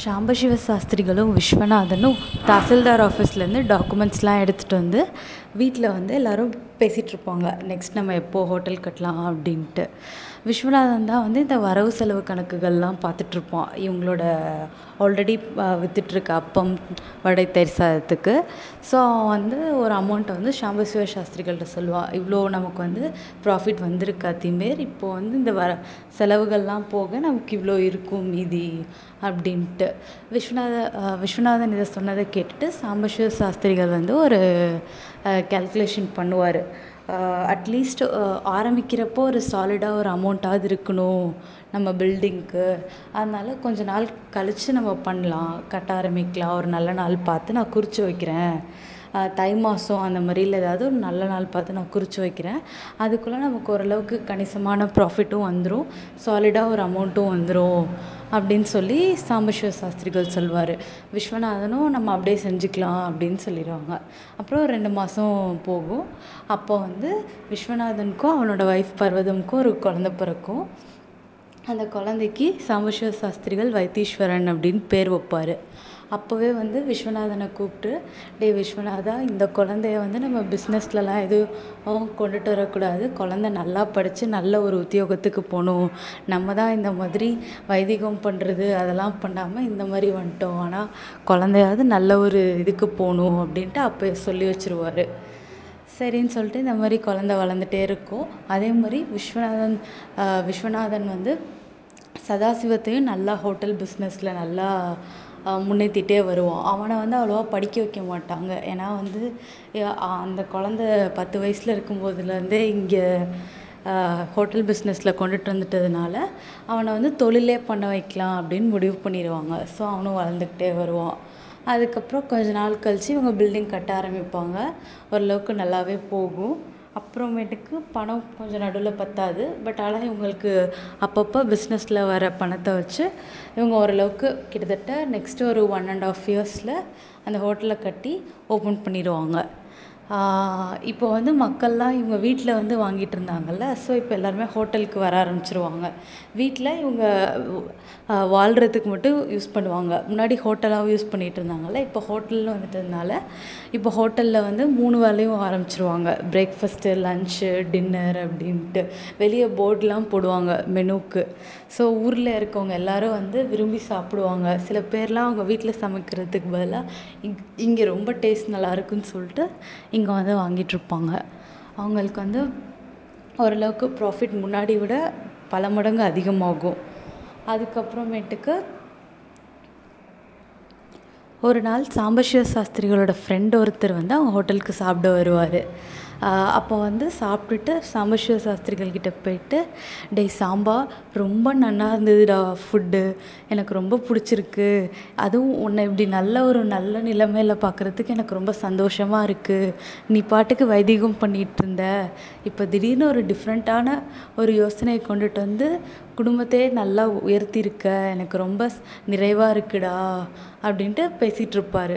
சாம்பசிவ சாஸ்திரிகளும் விஸ்வநாதனும் தாசில்தார் ஆஃபீஸ்லேருந்து டாக்குமெண்ட்ஸ்லாம் எடுத்துகிட்டு வந்து வீட்டில் வந்து எல்லோரும் பேசிகிட்ருப்பாங்க நெக்ஸ்ட் நம்ம எப்போது ஹோட்டல் கட்டலாம்? அப்படின்ட்டு. விஸ்வநாதன் தான் வந்து இந்த வரவு செலவு கணக்குகள்லாம் பார்த்துட்ருப்பான் இவங்களோட ஆல்ரெடி விற்றுட்ருக்க அப்பம் வடை தயிர் சாதத்துக்கு ஸோ அவன் வந்து ஒரு அமௌண்ட்டை வந்து சாம்பசிவ சாஸ்திரிகள்கிட்ட சொல்லுவான். இவ்வளோ நமக்கு வந்து ப்ராஃபிட் வந்திருக்கு அதேமாரி இப்போது வந்து இந்த வர செலவுகள்லாம் போக நமக்கு இவ்வளோ இருக்கும் மீதி அப்படின்ட்டு. விஸ்வநாத விஸ்வநாதன் இதை சொன்னதை கேட்டுட்டு சாம்பசிவ சாஸ்திரிகள் வந்து ஒரு கேல்குலேஷன் பண்ணுவார். அட்லீஸ்ட் ஆரம்பிக்கிறப்போ ஒரு சாலிடாக ஒரு அமௌண்ட்டாவது இருக்கணும் நம்ம பில்டிங்க்கு அதனால கொஞ்ச நாள் கழித்து நம்ம பண்ணலாம். கட்ட ஆரம்பிக்கலாம். ஒரு நல்ல நாள் பார்த்து நான் குறித்து வைக்கிறேன். தை மாதம் அந்த மாதிரில ஏதாவது ஒரு நல்ல நாள் பார்த்து நான் குறித்து வைக்கிறேன். அதுக்குள்ளே நமக்கு ஓரளவுக்கு கணிசமான ப்ராஃபிட்டும் வந்துடும் சாலிடாக ஒரு அமௌண்ட்டும் வந்துடும் அப்படின்னு சொல்லி சாம்பசிவ சாஸ்திரிகள் சொல்வார். விஸ்வநாதனும் நம்ம அப்படியே செஞ்சுக்கலாம் அப்படின்னு சொல்லிடுவாங்க. அப்புறம் ரெண்டு மாதம் போகும். அப்போ வந்து விஸ்வநாதனுக்கும் அவனோட ஒய்ஃப் பர்வதம்க்கும் ஒரு குழந்த பிறக்கும். அந்த குழந்தைக்கு சாம்பசிவ சாஸ்திரிகள் வைத்தீஸ்வரன் அப்படின்னு பேர் வைப்பார். அப்போவே வந்து விஸ்வநாதனை கூப்பிட்டு டே விஸ்வநாதா இந்த குழந்தைய வந்து நம்ம பிஸ்னஸ்லலாம் எதுவும் கொண்டுட்டு வரக்கூடாது. குழந்த நல்லா படித்து நல்ல ஒரு உத்தியோகத்துக்கு போகணும். நம்ம தான் இந்த மாதிரி வைதிகம் பண்ணுறது அதெல்லாம் பண்ணாமல் இந்த மாதிரி வந்துட்டோம். ஆனால் குழந்தையாவது நல்ல ஒரு இதுக்கு போகணும் அப்படின்ட்டு அப்போயே சொல்லி வச்சிருவார். சரின்னு சொல்லிட்டு இந்த மாதிரி குழந்த வளர்ந்துட்டே இருக்கும். அதே மாதிரி விஸ்வநாதன் விஸ்வநாதன் வந்து சதாசிவத்தையும் நல்லா ஹோட்டல் பிஸ்னஸில் நல்லா முன்னேற்றிட்டே வருவான். அவனை வந்து அவ்வளோவா படிக்க வைக்க மாட்டாங்க. ஏன்னா வந்து அந்த குழந்த பத்து வயசில் இருக்கும் போதுலேருந்தே இங்கே ஹோட்டல் பிஸ்னஸில் கொண்டுட்டு வந்துட்டதுனால அவனை வந்து தொழிலே பண்ண வைக்கலாம் அப்படின்னு முடிவு பண்ணிடுவாங்க. ஸோ அவனும் வளர்ந்துக்கிட்டே வருவான். அதுக்கப்புறம் கொஞ்ச நாள் கழித்து இவங்க பில்டிங் கட்ட ஆரம்பிப்பாங்க. ஓரளவுக்கு நல்லாவே போகும். அப்புறமேட்டுக்கு பணம் கொஞ்சம் நடுவில் பற்றாது பட் ஆனால் இவங்களுக்கு அப்பப்போ பிஸ்னஸில் வர பணத்தை வச்சு இவங்க ஓரளவுக்கு கிட்டத்தட்ட நெக்ஸ்ட்டு ஒரு ஒன் அண்ட் ஆஃப் இயர்ஸில் அந்த ஹோட்டலை கட்டி ஓப்பன் பண்ணிடுவாங்க. இப்போ வந்து மக்கள்லாம் இவங்க வீட்டில் வந்து வாங்கிட்டு இருந்தாங்கல்ல ஸோ இப்போ எல்லாருமே ஹோட்டலுக்கு வர ஆரம்பிச்சிருவாங்க. வீட்டில் இவங்க வாழ்கிறதுக்கு மட்டும் யூஸ் பண்ணுவாங்க. முன்னாடி ஹோட்டலாகவும் யூஸ் பண்ணிகிட்டு இருந்தாங்கல்ல இப்போ ஹோட்டல்னு வந்துட்டதுனால இப்போ ஹோட்டலில் வந்து மூணு வேளையும் ஆரம்பிச்சிருவாங்க. பிரேக்ஃபஸ்ட்டு லன்ச்சு டின்னர் அப்படின்ட்டு. வெளியே போர்ட்லாம் போடுவாங்க மெனுக்கு ஸோ ஊரில் இருக்கவங்க எல்லோரும் வந்து விரும்பி சாப்பிடுவாங்க. சில பேர்லாம் அவங்க வீட்டில் சமைக்கிறதுக்கு பதிலாக இங் இங்கே ரொம்ப டேஸ்ட் நல்லா இருக்குன்னு சொல்லிட்டு இங்கே வந்து வாங்கிட்டுருப்பாங்க அவங்களுக்கு வந்து ஓரளவுக்கு ப்ராஃபிட் முன்னாடி விட பல மடங்கு அதிகமாகும். அதுக்கப்புறமேட்டுக்கு ஒரு நாள் சாம்பசிவ சாஸ்திரிகளோட ஃப்ரெண்ட் ஒருத்தர் வந்து அவங்க ஹோட்டலுக்கு சாப்பிட வருவார். அப்போ வந்து சாப்பிட்டுட்டு சாம்பசிவ சாஸ்திரிகள் கிட்ட போயிட்டு டேய் சாம்பா ரொம்ப நல்லா இருந்ததுடா ஃபுட்டு எனக்கு ரொம்ப பிடிச்சிருக்கு. அதுவும் உன்னை இப்படி நல்ல ஒரு நல்ல நிலைமையில பார்க்குறதுக்கு எனக்கு ரொம்ப சந்தோஷமாக இருக்குது நீ பாட்டுக்கு வைதிகம் பண்ணிகிட்ருந்த இப்போ திடீர்னு ஒரு டிஃப்ரெண்ட்டான ஒரு யோசனையை கொண்டுட்டு வந்து குடும்பத்தையே நல்லா உயர்த்தியிருக்க எனக்கு ரொம்ப நிறைவாக இருக்குடா. அப்படின்ட்டு பேசிகிட்ருப்பாரு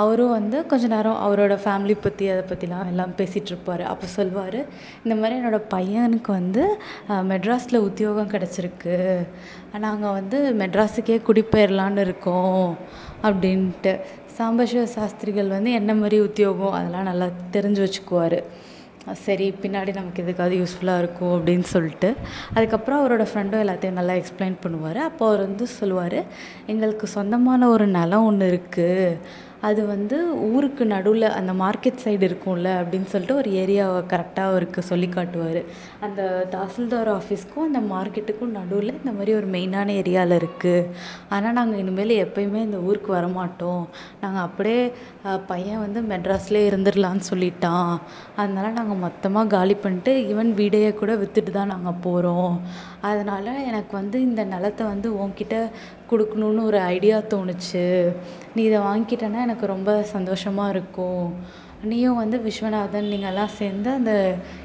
அவரும் வந்து கொஞ்ச நேரம் அவரோட ஃபேமிலி பற்றி அதை பற்றிலாம் எல்லாம் பேசிகிட்ருப்பாரு அப்போ சொல்வார் இந்த மாதிரி என்னோடய பையனுக்கு வந்து மெட்ராஸில் உத்தியோகம் கிடச்சிருக்கு. நாங்கள் வந்து மெட்ராஸுக்கே குடிபெயரலான்னு இருக்கோம். அப்படின்ட்டு. சாம்பசிவ சாஸ்திரிகள் வந்து என்ன மாதிரி உத்தியோகம் அதெல்லாம் நல்லா தெரிஞ்சு வச்சுக்குவார். சரி பின்னாடி நமக்கு எதுக்காவது யூஸ்ஃபுல்லாக இருக்கும் அப்படின்னு சொல்லிட்டு. அதுக்கப்புறம் அவரோட ஃப்ரெண்டும் எல்லாத்தையும் நல்லா எக்ஸ்பிளைன் பண்ணுவார். அப்போ அவர் வந்து சொல்லுவார் எங்களுக்கு சொந்தமான ஒரு நிலம் ஒன்று இருக்குது அது வந்து ஊருக்கு நடுவில் அந்த மார்க்கெட் சைடு இருக்கும்ல அப்படின்னு சொல்லிட்டு ஒரு ஏரியாவை கரெக்டாக அவருக்கு சொல்லி காட்டுவார். அந்த தாசில்தார் ஆஃபீஸ்க்கும் அந்த மார்க்கெட்டுக்கும் நடுவில் இந்த மாதிரி ஒரு மெயினான ஏரியாவில் இருக்குது ஆனால் நாங்கள் இனிமேல் எப்போயுமே இந்த ஊருக்கு வரமாட்டோம். நாங்கள் அப்படியே பையன் வந்து மெட்ராஸ்லேயே இருந்துடலான்னு சொல்லிட்டான். அதனால நாங்கள் மொத்தமாக காலி பண்ணிட்டு ஈவன் வீடையே கூட விற்றுட்டு தான் நாங்கள் போகிறோம் அதனால் எனக்கு வந்து இந்த நிலத்த வந்து உன்கிட்ட கொடுக்கணுன்னு ஒரு ஐடியா தோணுச்சு. நீ இதை வாங்கிக்கிட்டேன்னா எனக்கு ரொம்ப சந்தோஷமாக இருக்கும். நீயும் வந்து விஸ்வநாதன் நீங்கள்லாம் சேர்ந்து அந்த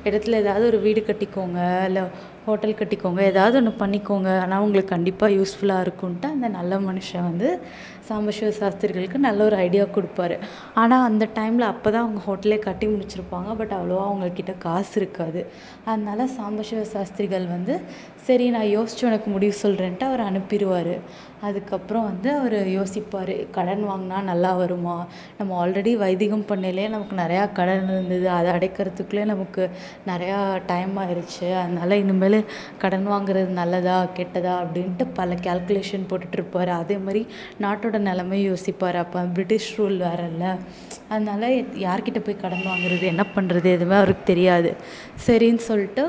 இடத்துல ஏதாவது ஒரு வீடு கட்டிக்கோங்க இல்லை ஹோட்டல் கட்டிக்கோங்க ஏதாவது ஒன்று பண்ணிக்கோங்க. ஆனால் உங்களுக்கு கண்டிப்பாக யூஸ்ஃபுல்லாக இருக்கும்ன்ட்டு அந்த நல்ல மனுஷன் வந்து சாம்பசிவ சாஸ்திரிகளுக்கு நல்ல ஒரு ஐடியா கொடுப்பாரு. ஆனால் அந்த டைமில் அப்போ தான் அவங்க ஹோட்டலே கட்டி முடிச்சிருப்பாங்க. பட் அவ்வளோவா அவங்கக்கிட்ட காசு இருக்காது. அதனால சாம்பசிவ சாஸ்திரிகள் வந்து சரி நான் யோசித்து உனக்கு முடிவு சொல்கிறேன்ட்டு அவர் அனுப்பிடுவார் அதுக்கப்புறம் வந்து அவர் யோசிப்பார் கடன் வாங்கினா நல்லா வருமா? நம்ம ஆல்ரெடி வைதிகம் பண்ணையிலே நமக்கு நிறையா கடன் இருந்தது. அதை அடைக்கிறதுக்குள்ளே நமக்கு நிறையா டைம் ஆகிருச்சு அதனால் இனிமேல் கடன் வாங்குறது நல்லதா கெட்டதா? அப்படின்ட்டு பல கேல்குலேஷன் போட்டுகிட்ருப்பாரு அதே மாதிரி நாட்டோட நிலமையும் யோசிப்பார். அப்போ பிரிட்டிஷ் ரூல் வேறல்ல. அதனால் யார்கிட்ட போய் கடன் வாங்குறது என்ன பண்ணுறது எதுவுமே அவருக்கு தெரியாது. சரின்னு சொல்லிட்டு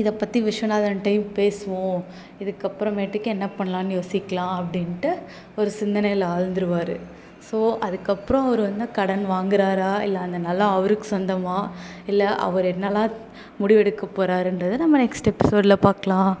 இதை பற்றி விஸ்வநாதன்கிட்டையும் பேசுவோம். இதுக்கப்புறமேட்டுக்கு என்ன பண்ணலான்னு யோசிக்கலாம் அப்படின்ட்டு ஒரு சிந்தனையில் ஆழ்ந்துருவார். ஸோ அதுக்கப்புறம் அவர் வந்து கடன் வாங்குறாரா? இல்லை அந்த நிலம் அவருக்கு சொந்தமா? இல்லை அவர் என்னலாம் முடிவெடுக்க போகிறாருன்றத நம்ம நெக்ஸ்ட் எபிசோடில் பார்க்கலாம்.